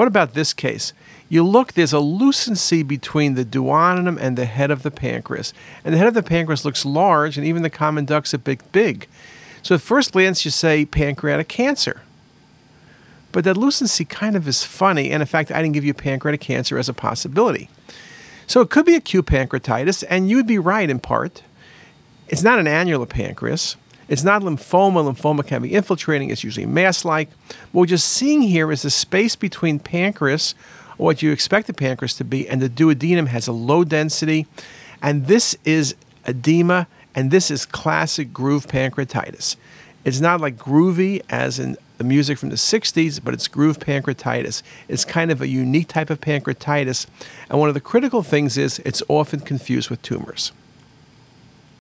What about this case? You look, there's a lucency between the duodenum and the head of the pancreas. And the head of the pancreas looks large, and even the common duct's a bit big. So at first glance, you say pancreatic cancer. But that lucency kind of is funny. And in fact, I didn't give you pancreatic cancer as a possibility. So it could be acute pancreatitis, and you would be right in part. It's not an annular pancreas. It's not lymphoma. Lymphoma can be infiltrating. It's usually mass like. What we're just seeing here is the space between pancreas, or what you expect the pancreas to be, and the duodenum has a low density. And this is edema, and this is classic groove pancreatitis. It's not like groovy as in the music from the 60s, but it's groove pancreatitis. It's kind of a unique type of pancreatitis. And one of the critical things is it's often confused with tumors.